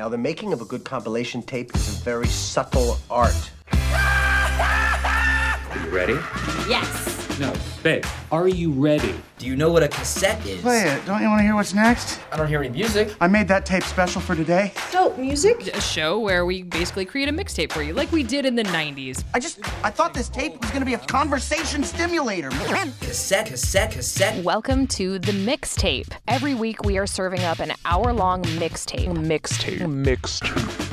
Now, the making of a good compilation tape is a very subtle art. Are you ready? Yes. No, babe, are you ready? Do you know what a cassette is? Play it. Don't you want to hear what's next? I don't hear any music. I made that tape special for today. Dope music. A show where we basically create a mixtape for you, like we did in the 90s. I just, I thought this tape was going to be a conversation stimulator. Cassette, cassette, cassette. Welcome to the mixtape. Every week we are serving up an hour long mixtape. Mixtape. Mixtape.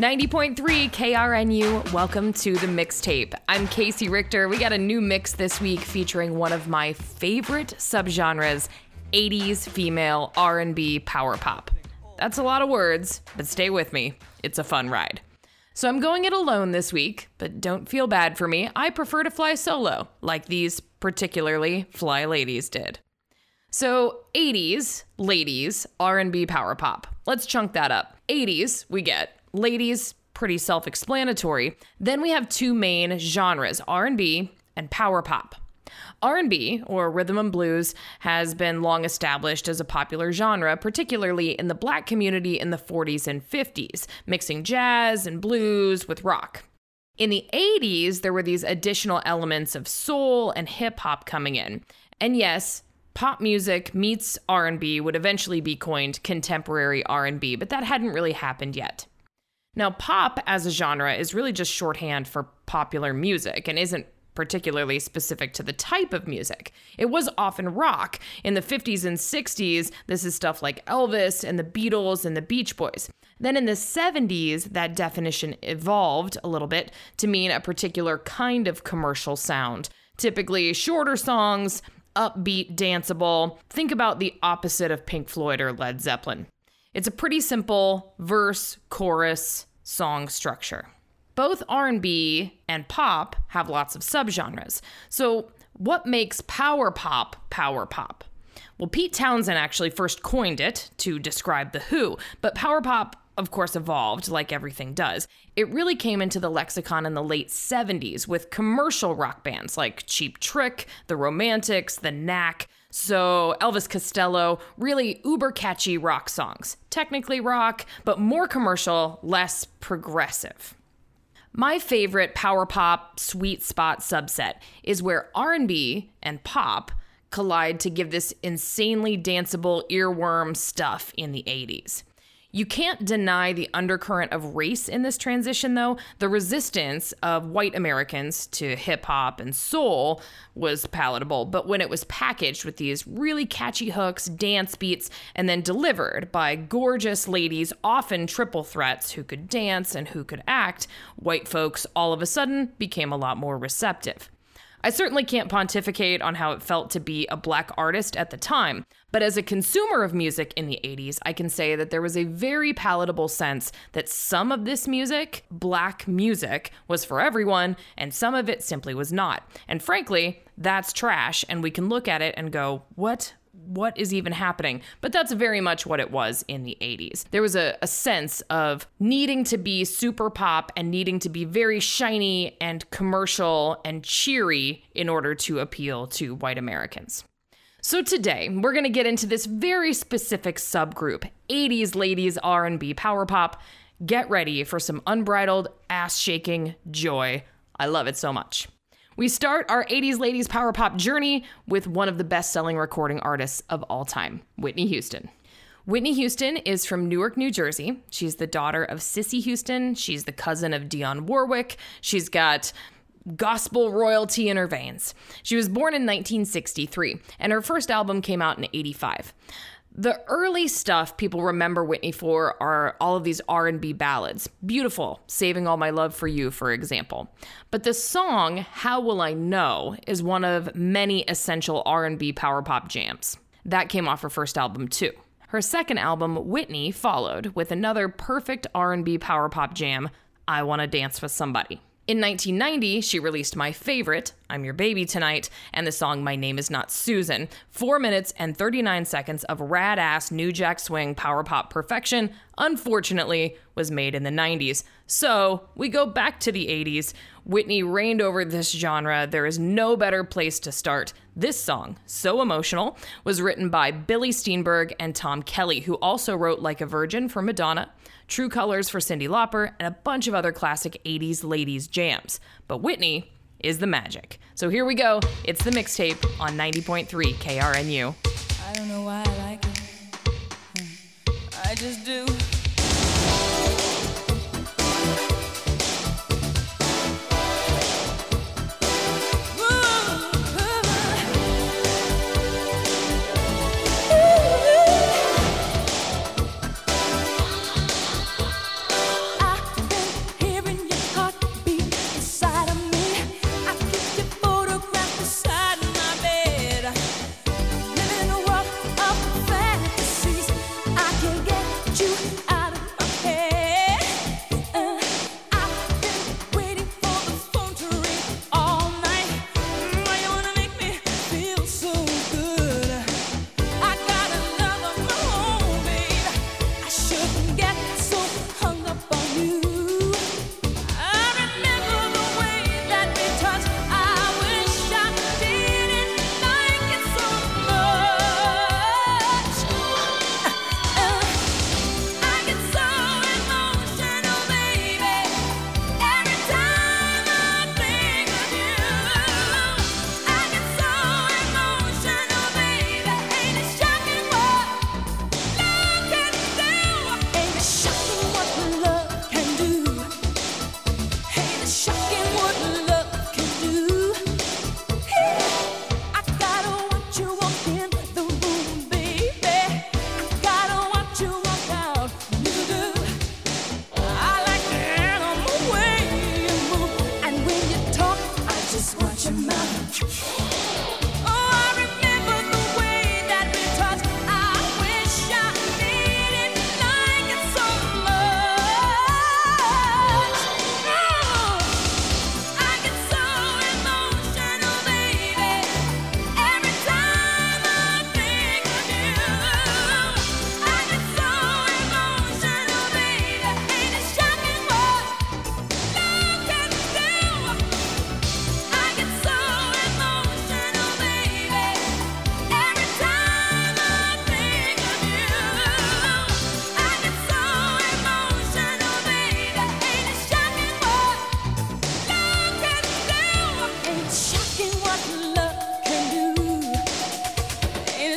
90.3 KRNU, welcome to the mixtape. I'm Kaci Richter. We got a new mix this week featuring one of my favorite subgenres, 80s female R&B power pop. That's a lot of words, but stay with me. It's a fun ride. So I'm going it alone this week, but don't feel bad for me. I prefer to fly solo, like these particularly fly ladies did. So 80s, ladies, R&B power pop. Let's chunk that up. 80s, we get ladies, pretty self-explanatory. Then we have two main genres, R&B and power pop. R&B or rhythm and blues has been long established as a popular genre, particularly in the black community in the 40s and 50s, mixing jazz and blues with rock. In the 80s, there were these additional elements of soul and hip hop coming in. And yes, pop music meets R&B would eventually be coined contemporary R&B, but that hadn't really happened yet. Now, pop as a genre is really just shorthand for popular music and isn't particularly specific to the type of music. It was often rock. In the 50s and 60s, this is stuff like Elvis and the Beatles and the Beach Boys. Then in the 70s, that definition evolved a little bit to mean a particular kind of commercial sound, typically shorter songs, upbeat, danceable. Think about the opposite of Pink Floyd or Led Zeppelin. It's a pretty simple verse, chorus, song structure. Both R&B and pop have lots of subgenres. So, what makes power pop power pop? Well, Pete Townshend actually first coined it to describe The Who, but power pop of course, evolved like everything does. It really came into the lexicon in the late 70s with commercial rock bands like Cheap Trick, The Romantics, The Knack. So, Elvis Costello, really uber catchy rock songs. Technically rock, but more commercial, less progressive. My favorite power pop sweet spot subset is where R&B and pop collide to give this insanely danceable earworm stuff in the 80s. You can't deny the undercurrent of race in this transition, though. The resistance of white Americans to hip hop and soul was palatable, but when it was packaged with these really catchy hooks, dance beats, and then delivered by gorgeous ladies, often triple threats who could dance and who could act, white folks all of a sudden became a lot more receptive. I certainly can't pontificate on how it felt to be a black artist at the time, but as a consumer of music in the 80s, I can say that there was a very palatable sense that some of this music, black music, was for everyone, and some of it simply was not. And frankly, that's trash, and we can look at it and go, what what is even happening? But that's very much what it was in the 80s. There was a, a, sense of needing to be super pop and needing to be very shiny and commercial and cheery in order to appeal to white Americans. So today, we're going to get into this very specific subgroup, 80s ladies R&B power pop. Get ready for some unbridled ass-shaking joy. I love it so much. We start our 80s ladies power pop journey with one of the best selling recording artists of all time, Whitney Houston. Whitney Houston is from Newark, New Jersey. She's the daughter of Cissy Houston. She's the cousin of Dionne Warwick. She's got gospel royalty in her veins. She was born in 1963, and her first album came out in 85. The early stuff people remember Whitney for are all of these R&B ballads. Beautiful, Saving All My Love for You, for example. But the song How Will I Know is one of many essential R&B power pop jams. That came off her first album too. Her second album, Whitney, followed with another perfect R&B power pop jam, I Want to Dance with Somebody. In 1990, she released my favorite, I'm Your Baby Tonight, and the song My Name Is Not Susan. Four minutes and 39 seconds of rad ass New Jack Swing power pop perfection, unfortunately, was made in the 90s. So we go back to the 80s. Whitney reigned over this genre. There is no better place to start. This song, So Emotional, was written by Billy Steinberg and Tom Kelly, who also wrote Like a Virgin for Madonna, True Colors for Cyndi Lauper, and a bunch of other classic 80s ladies jams. But Whitney is the magic. So here we go. It's the mixtape on 90.3 KRNU. I don't know why I like it. I just do.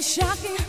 shocking.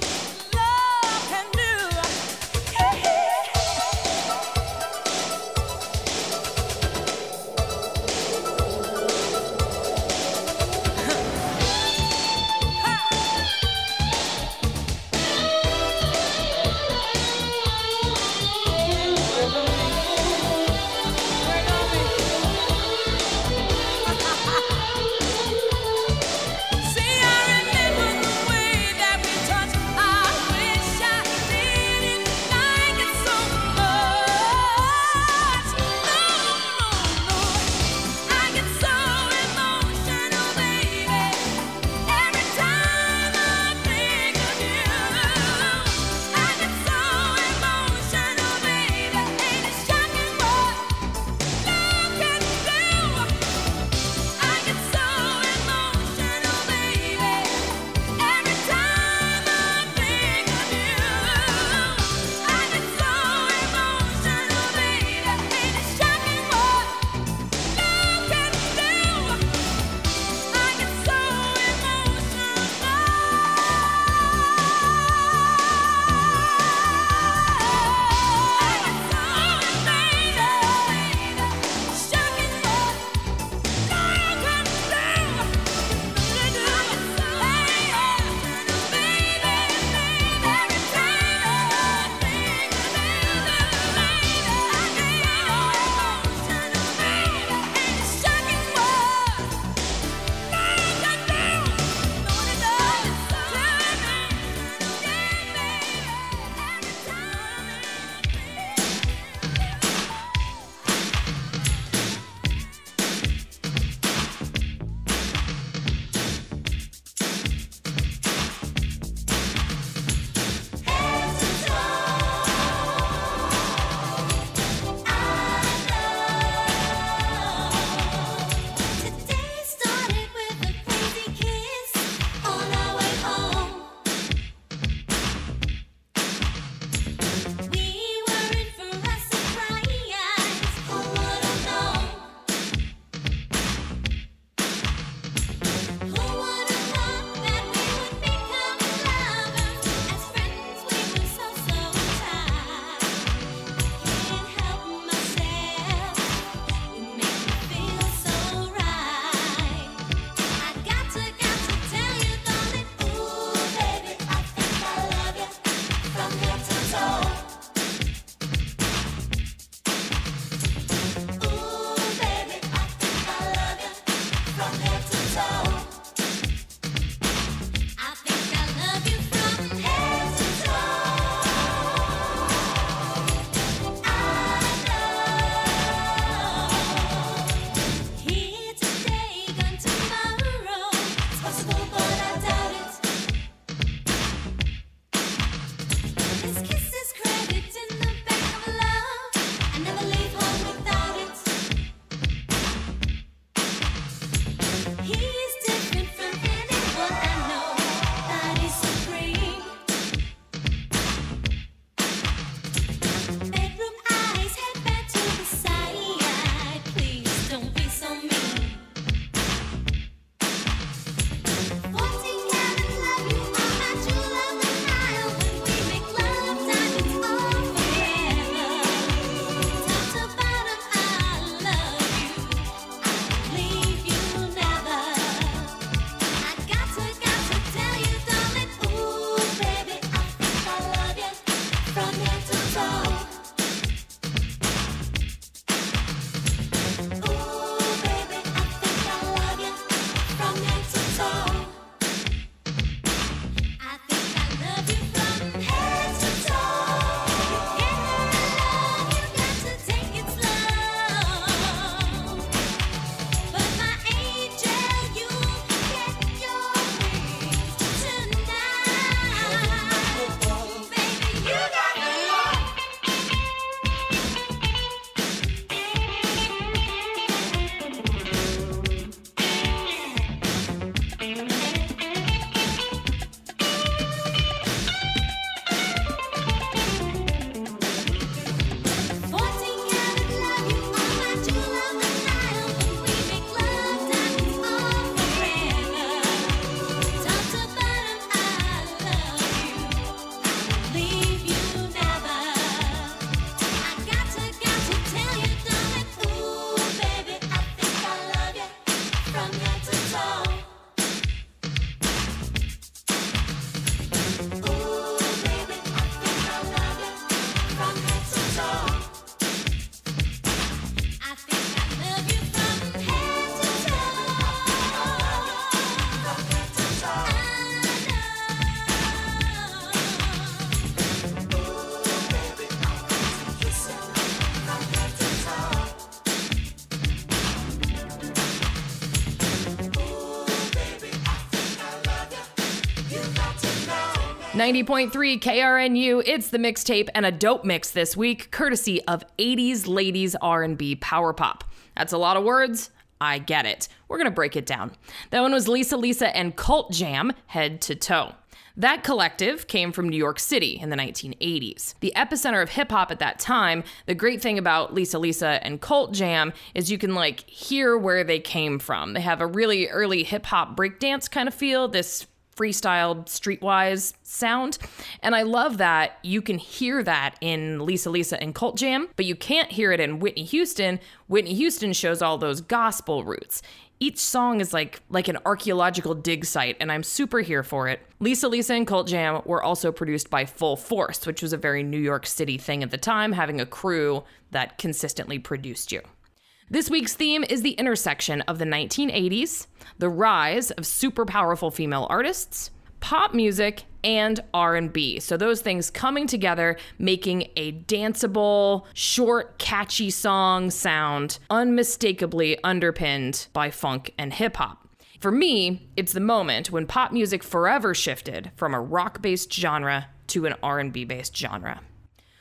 90.3 KRNU, it's the mixtape and a dope mix this week, courtesy of 80s ladies R&B power pop. That's a lot of words. I get it. We're going to break it down. That one was Lisa Lisa and Cult Jam, Head to Toe. That collective came from New York City in the 1980s. The epicenter of hip hop at that time, the great thing about Lisa Lisa and Cult Jam is you can like hear where they came from. They have a really early hip hop breakdance kind of feel, this freestyle streetwise sound. And I love that you can hear that in Lisa Lisa and Cult Jam, but you can't hear it in Whitney Houston. Whitney Houston shows all those gospel roots. Each song is like like an archaeological dig site and I'm super here for it. Lisa Lisa and Cult Jam were also produced by Full Force, which was a very New York City thing at the time, having a crew that consistently produced you. This week's theme is the intersection of the 1980s, the rise of super powerful female artists, pop music, and R&B. So those things coming together making a danceable, short, catchy song sound unmistakably underpinned by funk and hip hop. For me, it's the moment when pop music forever shifted from a rock-based genre to an R&B based genre.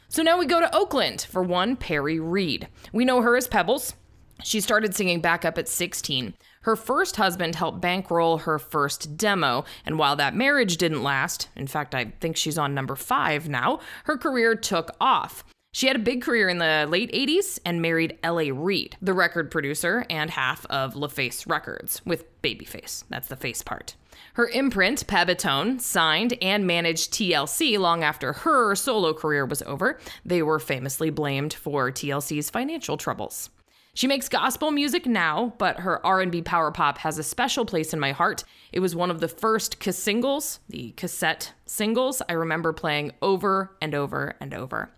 So now we go to Oakland for one Perri Reid. We know her as Pebbles. She started singing back up at 16. Her first husband helped bankroll her first demo, and while that marriage didn't last, in fact, I think she's on number five now, her career took off. She had a big career in the late 80s and married L.A. Reid, the record producer and half of LaFace Records, with Babyface. That's the face part. Her imprint, Pebbitone, signed and managed TLC long after her solo career was over. They were famously blamed for TLC's financial troubles. She makes gospel music now, but her R&B power pop has a special place in my heart. It was one of the first singles, the cassette singles I remember playing over and over and over.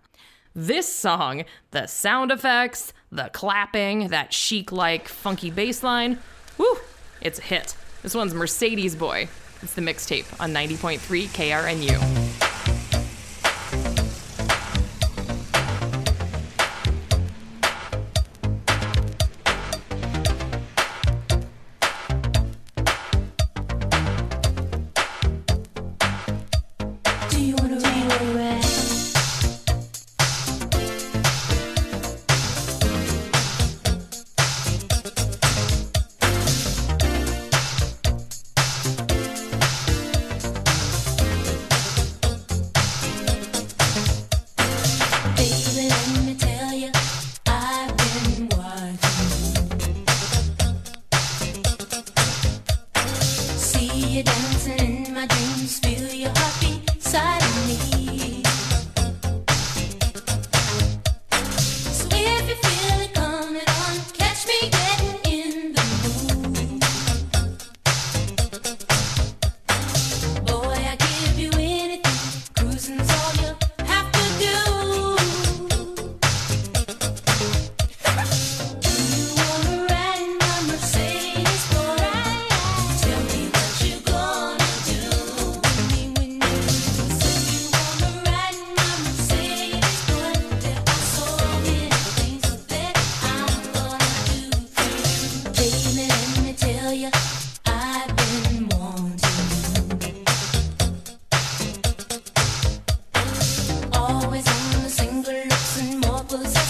This song, the sound effects, the clapping, that chic-like funky bass line, whoo, it's a hit. This one's Mercedes Boy. It's the mixtape on 90.3 KRNU. closest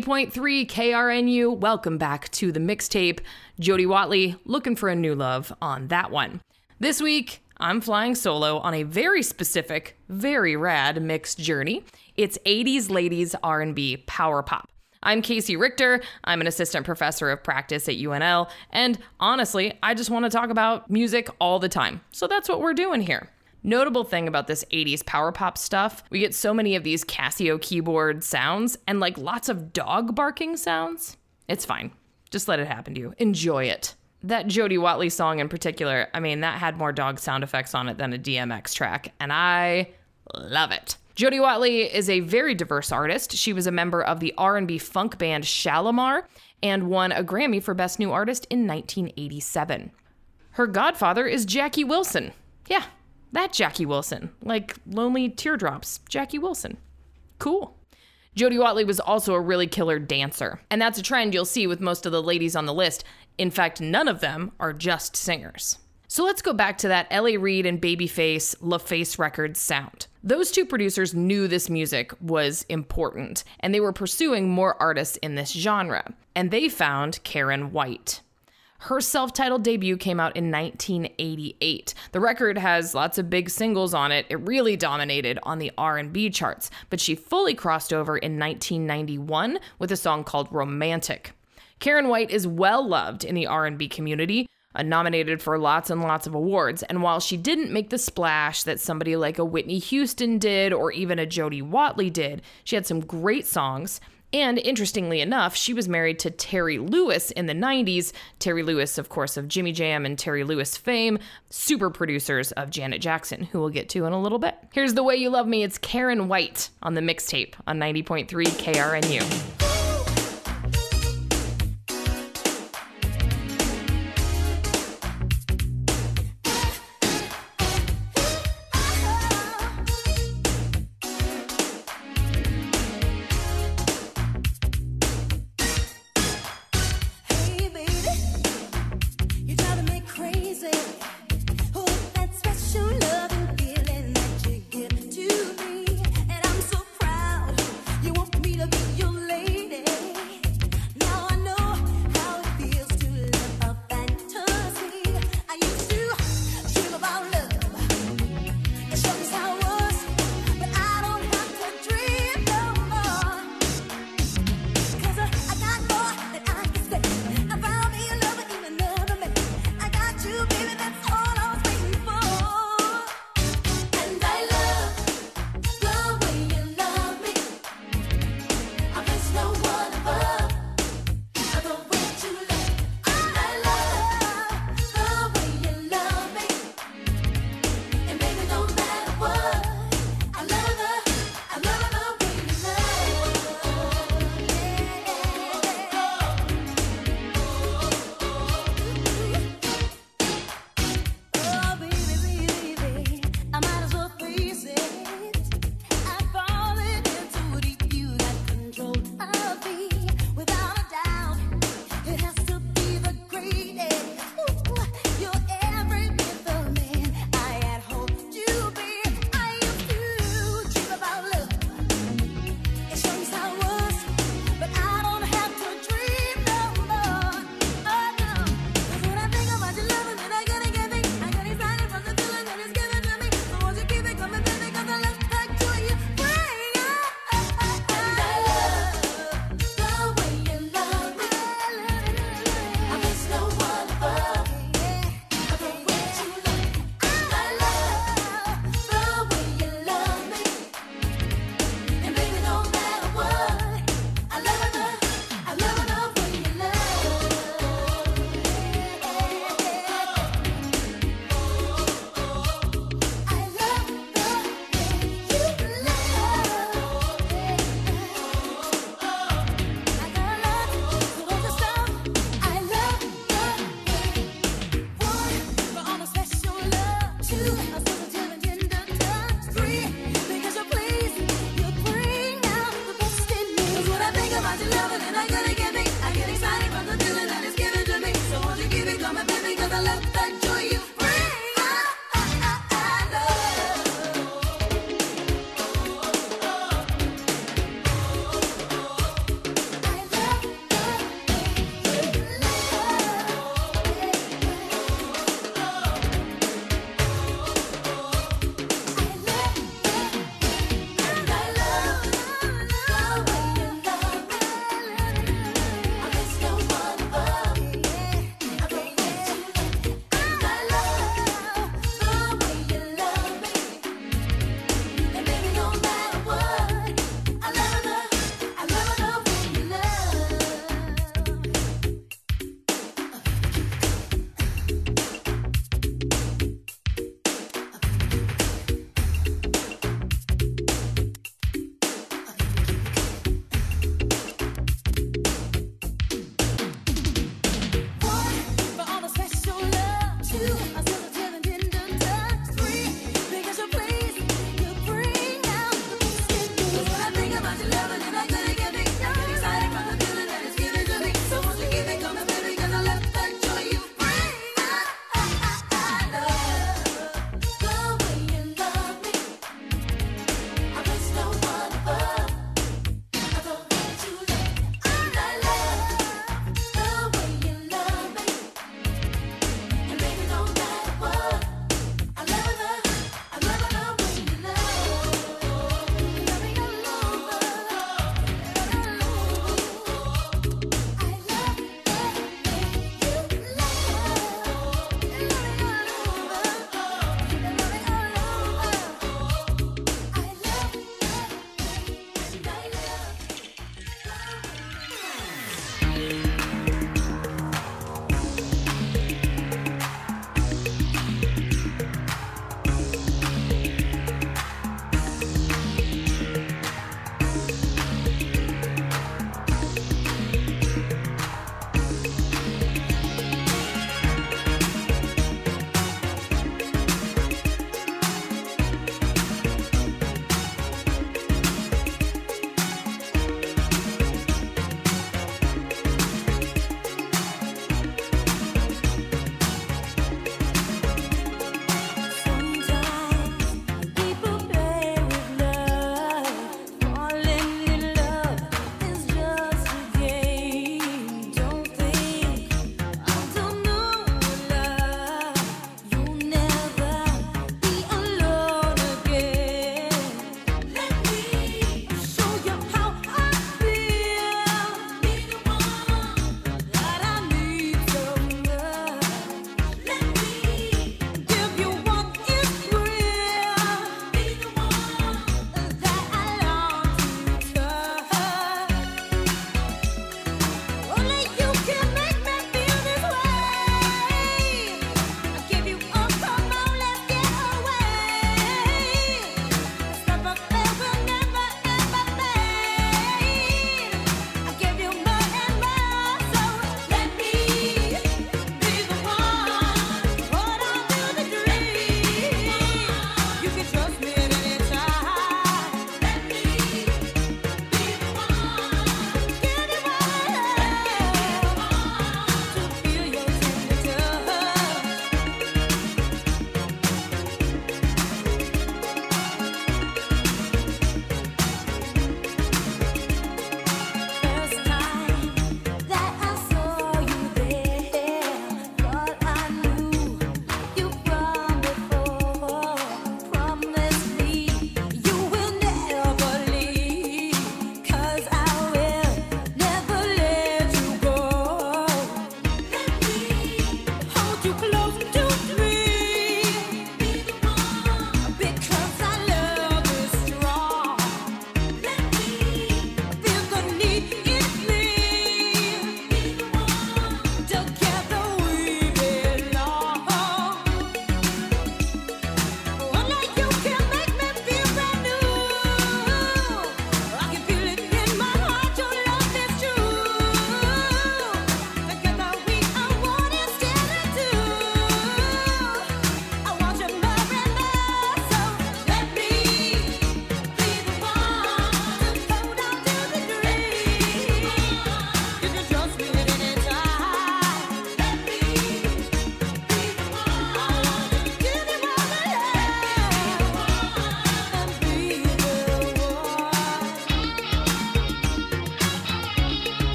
90.3 KRNU, welcome back to the mixtape. Jody Watley looking for a new love on that one. This week, I'm flying solo on a very specific, very rad mixed journey. It's 80s ladies R&B power pop. I'm Kaci Richter. I'm an assistant professor of practice at UNL, and honestly, I just want to talk about music all the time. So that's what we're doing here. Notable thing about this 80s power pop stuff, we get so many of these Casio keyboard sounds and like lots of dog barking sounds. It's fine. Just let it happen to you. Enjoy it. That Jody Watley song in particular, I mean, that had more dog sound effects on it than a DMX track, and I love it. Jody Watley is a very diverse artist. She was a member of the R&B funk band Shalimar and won a Grammy for Best New Artist in 1987. Her godfather is Jackie Wilson. Yeah, that Jackie Wilson, like Lonely Teardrops, Jackie Wilson. Cool. Jody Watley was also a really killer dancer, and that's a trend you'll see with most of the ladies on the list. In fact, none of them are just singers. So let's go back to that L.A. Reid and Babyface LaFace Records sound. Those two producers knew this music was important, and they were pursuing more artists in this genre, and they found Karyn White. Her self titled debut came out in 1988. The record has lots of big singles on it. It really dominated on the R&B charts, but she fully crossed over in 1991 with a song called Romantic. Karyn White is well loved in the R&B community, uh, nominated for lots and lots of awards. And while she didn't make the splash that somebody like a Whitney Houston did or even a Jody Watley did, she had some great songs and interestingly enough, she was married to Terry Lewis in the 90s. Terry Lewis, of course, of Jimmy Jam and Terry Lewis fame, super producers of Janet Jackson, who we'll get to in a little bit. Here's The Way You Love Me. It's Karyn White on the mixtape on 90.3 KRNU.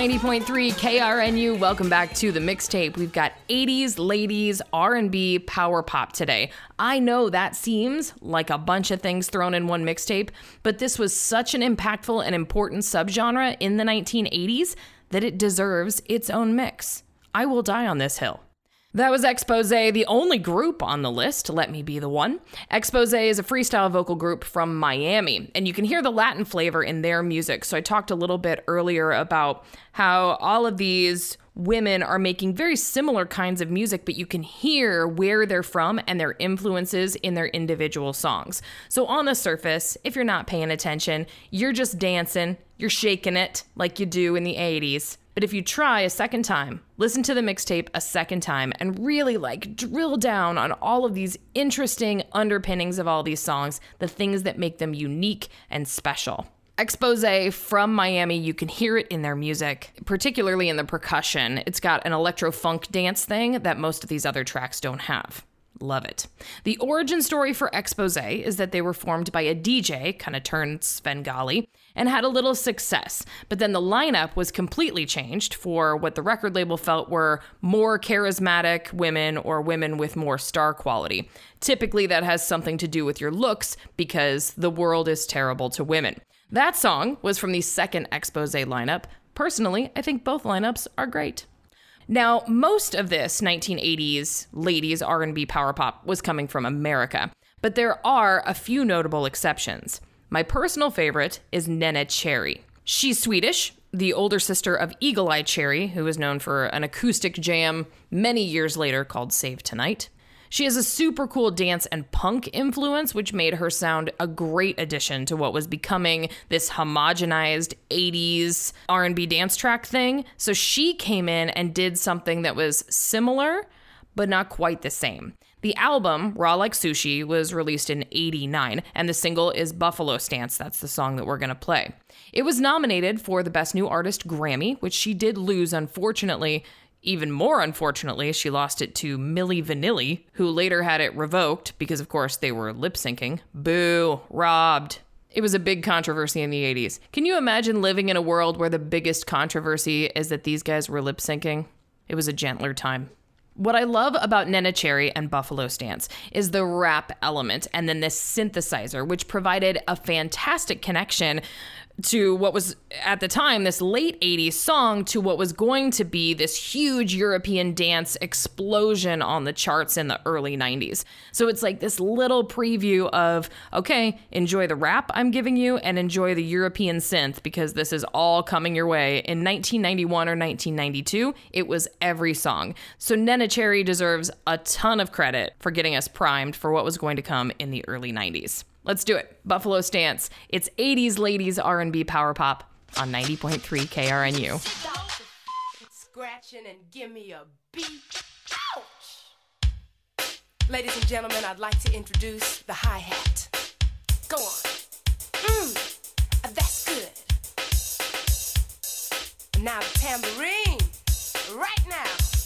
90.3 KRNU. Welcome back to the mixtape. We've got 80s ladies R&B power pop today. I know that seems like a bunch of things thrown in one mixtape, but this was such an impactful and important subgenre in the 1980s that it deserves its own mix. I will die on this hill. That was Expose, the only group on the list. Let me be the one. Expose is a freestyle vocal group from Miami, and you can hear the Latin flavor in their music. So I talked a little bit earlier about how all of these women are making very similar kinds of music, but you can hear where they're from and their influences in their individual songs. So on the surface, if you're not paying attention, you're just dancing, you're shaking it like you do in the 80s. But if you try a second time, listen to the mixtape a second time, and really like drill down on all of these interesting underpinnings of all these songs, the things that make them unique and special. Expose from Miami, you can hear it in their music, particularly in the percussion. It's got an electro funk dance thing that most of these other tracks don't have. Love it. The origin story for Expose is that they were formed by a DJ, kind of turned Svengali, and had a little success. But then the lineup was completely changed for what the record label felt were more charismatic women or women with more star quality. Typically, that has something to do with your looks because the world is terrible to women. That song was from the second Expose lineup. Personally, I think both lineups are great. Now, most of this 1980s ladies R&B power pop was coming from America, but there are a few notable exceptions. My personal favorite is Neneh Cherry. She's Swedish, the older sister of Eagle Eye Cherry, who was known for an acoustic jam many years later called Save Tonight. She has a super cool dance and punk influence, which made her sound a great addition to what was becoming this homogenized 80s R&B dance track thing. So she came in and did something that was similar, but not quite the same. The album, Raw Like Sushi, was released in 89, and the single is Buffalo Stance. That's the song that we're going to play. It was nominated for the Best New Artist Grammy, which she did lose, unfortunately. Even more unfortunately, she lost it to Milli Vanilli, who later had it revoked because, of course, they were lip syncing. Boo, robbed. It was a big controversy in the 80s. Can you imagine living in a world where the biggest controversy is that these guys were lip syncing? It was a gentler time. What I love about Neneh Cherry and Buffalo Stance is the rap element and then this synthesizer, which provided a fantastic connection to what was at the time this late 80s song to what was going to be this huge European dance explosion on the charts in the early 90s. So it's like this little preview of okay, enjoy the rap I'm giving you and enjoy the European synth because this is all coming your way. In 1991 or 1992, it was every song. So Neneh Cherry deserves a ton of credit for getting us primed for what was going to come in the early 90s. Let's do it. Buffalo Stance. It's 80s ladies R&B power pop on 90.3 KRNU. Scratching and give me a beat. Ouch! Ladies and gentlemen, I'd like to introduce the hi hat. Go on. Mmm, that's good. Now the tambourine. Right now.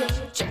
Ever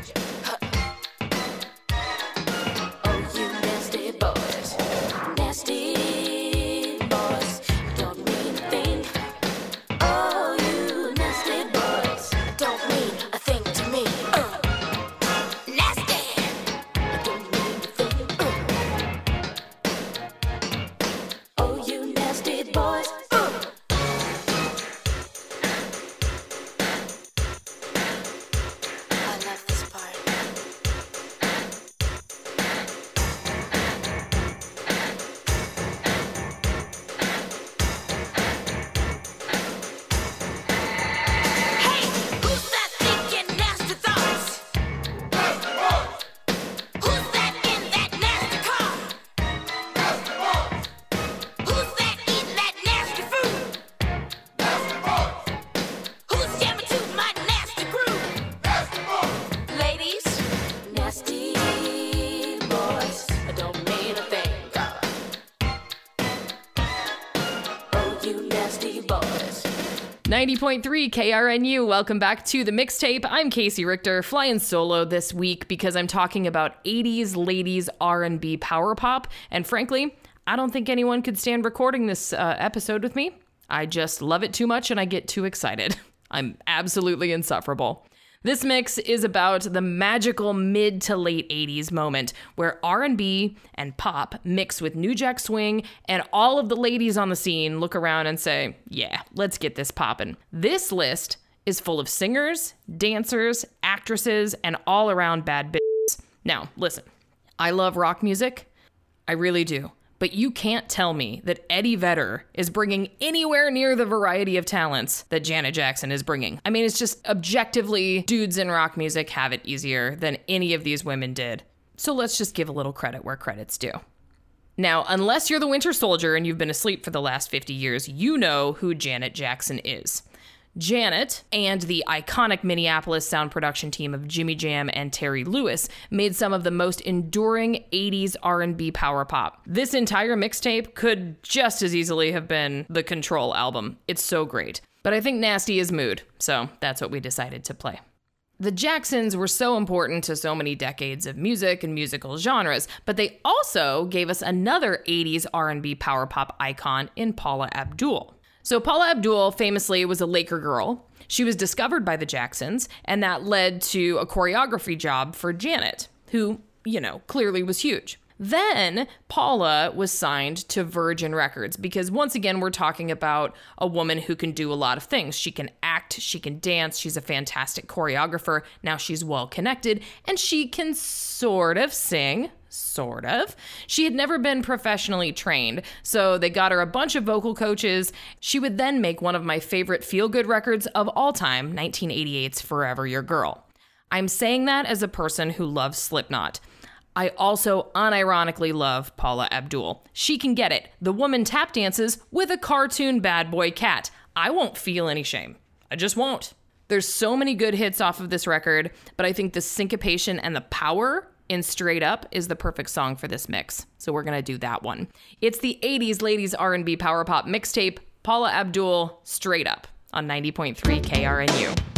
90.3 KRNU. Welcome back to the mixtape. I'm Kaci Richter, flying solo this week because I'm talking about 80s ladies R&B power pop, and frankly, I don't think anyone could stand recording this uh, episode with me. I just love it too much and I get too excited. I'm absolutely insufferable. This mix is about the magical mid to late 80s moment where R&B and pop mix with New Jack Swing and all of the ladies on the scene look around and say, "Yeah, let's get this poppin'." This list is full of singers, dancers, actresses, and all-around bad bitches. Now, listen. I love rock music. I really do. But you can't tell me that Eddie Vedder is bringing anywhere near the variety of talents that Janet Jackson is bringing. I mean, it's just objectively, dudes in rock music have it easier than any of these women did. So let's just give a little credit where credit's due. Now, unless you're the Winter Soldier and you've been asleep for the last 50 years, you know who Janet Jackson is. Janet and the iconic Minneapolis sound production team of Jimmy Jam and Terry Lewis made some of the most enduring 80s R&B power pop. This entire mixtape could just as easily have been the Control album. It's so great. But I think Nasty is mood, so that's what we decided to play. The Jacksons were so important to so many decades of music and musical genres, but they also gave us another 80s R&B power pop icon in Paula Abdul. So Paula Abdul famously was a Laker girl. She was discovered by the Jacksons, and that led to a choreography job for Janet, who, you know, clearly was huge. Then Paula was signed to Virgin Records because once again, we're talking about a woman who can do a lot of things. She can act, she can dance, she's a fantastic choreographer. Now she's well connected, and she can sort of sing. Sort of. She had never been professionally trained, so they got her a bunch of vocal coaches. She would then make one of my favorite feel good records of all time, 1988's Forever Your Girl. I'm saying that as a person who loves Slipknot. I also unironically love Paula Abdul. She can get it. The woman tap dances with a cartoon bad boy cat. I won't feel any shame. I just won't. There's so many good hits off of this record, but I think the syncopation and the power in Straight Up is the perfect song for this mix. So we're going to do that one. It's the 80s ladies R&B power pop mixtape, Paula Abdul Straight Up on 90.3 KRNU.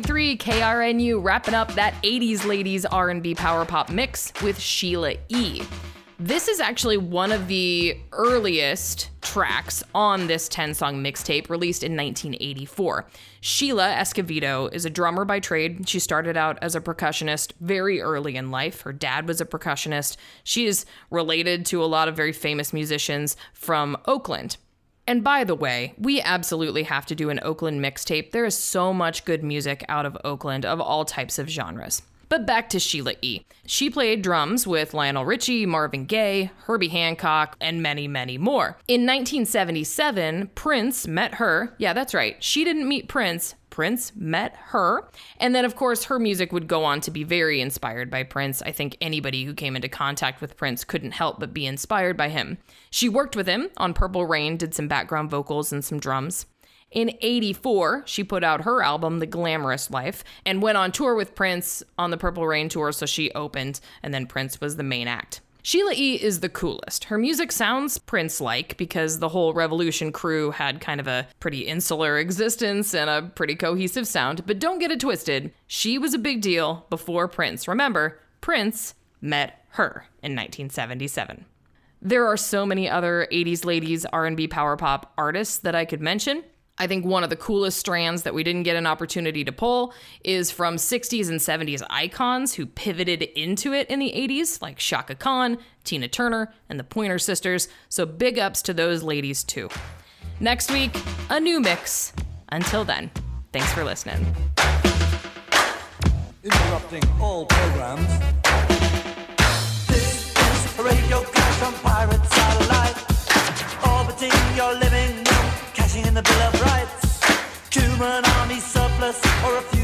90.3 KRNU wrapping up that 80s ladies R&B power pop mix with Sheila E. This is actually one of the earliest tracks on this 10 song mixtape released in 1984. Sheila Escovedo is a drummer by trade. She started out as a percussionist very early in life. Her dad was a percussionist. She is related to a lot of very famous musicians from Oakland. And by the way, we absolutely have to do an Oakland mixtape. There is so much good music out of Oakland of all types of genres. But back to Sheila E. She played drums with Lionel Richie, Marvin Gaye, Herbie Hancock, and many, many more. In 1977, Prince met her. Yeah, that's right. She didn't meet Prince. Prince met her. And then, of course, her music would go on to be very inspired by Prince. I think anybody who came into contact with Prince couldn't help but be inspired by him. She worked with him on Purple Rain, did some background vocals and some drums. In 84, she put out her album, The Glamorous Life, and went on tour with Prince on the Purple Rain tour, so she opened, and then Prince was the main act. Sheila E. is the coolest. Her music sounds Prince like because the whole Revolution crew had kind of a pretty insular existence and a pretty cohesive sound, but don't get it twisted. She was a big deal before Prince. Remember, Prince met her in 1977. There are so many other 80s ladies R&B power pop artists that I could mention. I think one of the coolest strands that we didn't get an opportunity to pull is from 60s and 70s icons who pivoted into it in the 80s, like Chaka Khan, Tina Turner, and the Pointer Sisters. So big ups to those ladies too. Next week, a new mix. Until then, thanks for listening. Interrupting all programs. This is radio clash on pirate satellite. Orbiting your living the Bill of Rights, Cuban army surplus, or a few.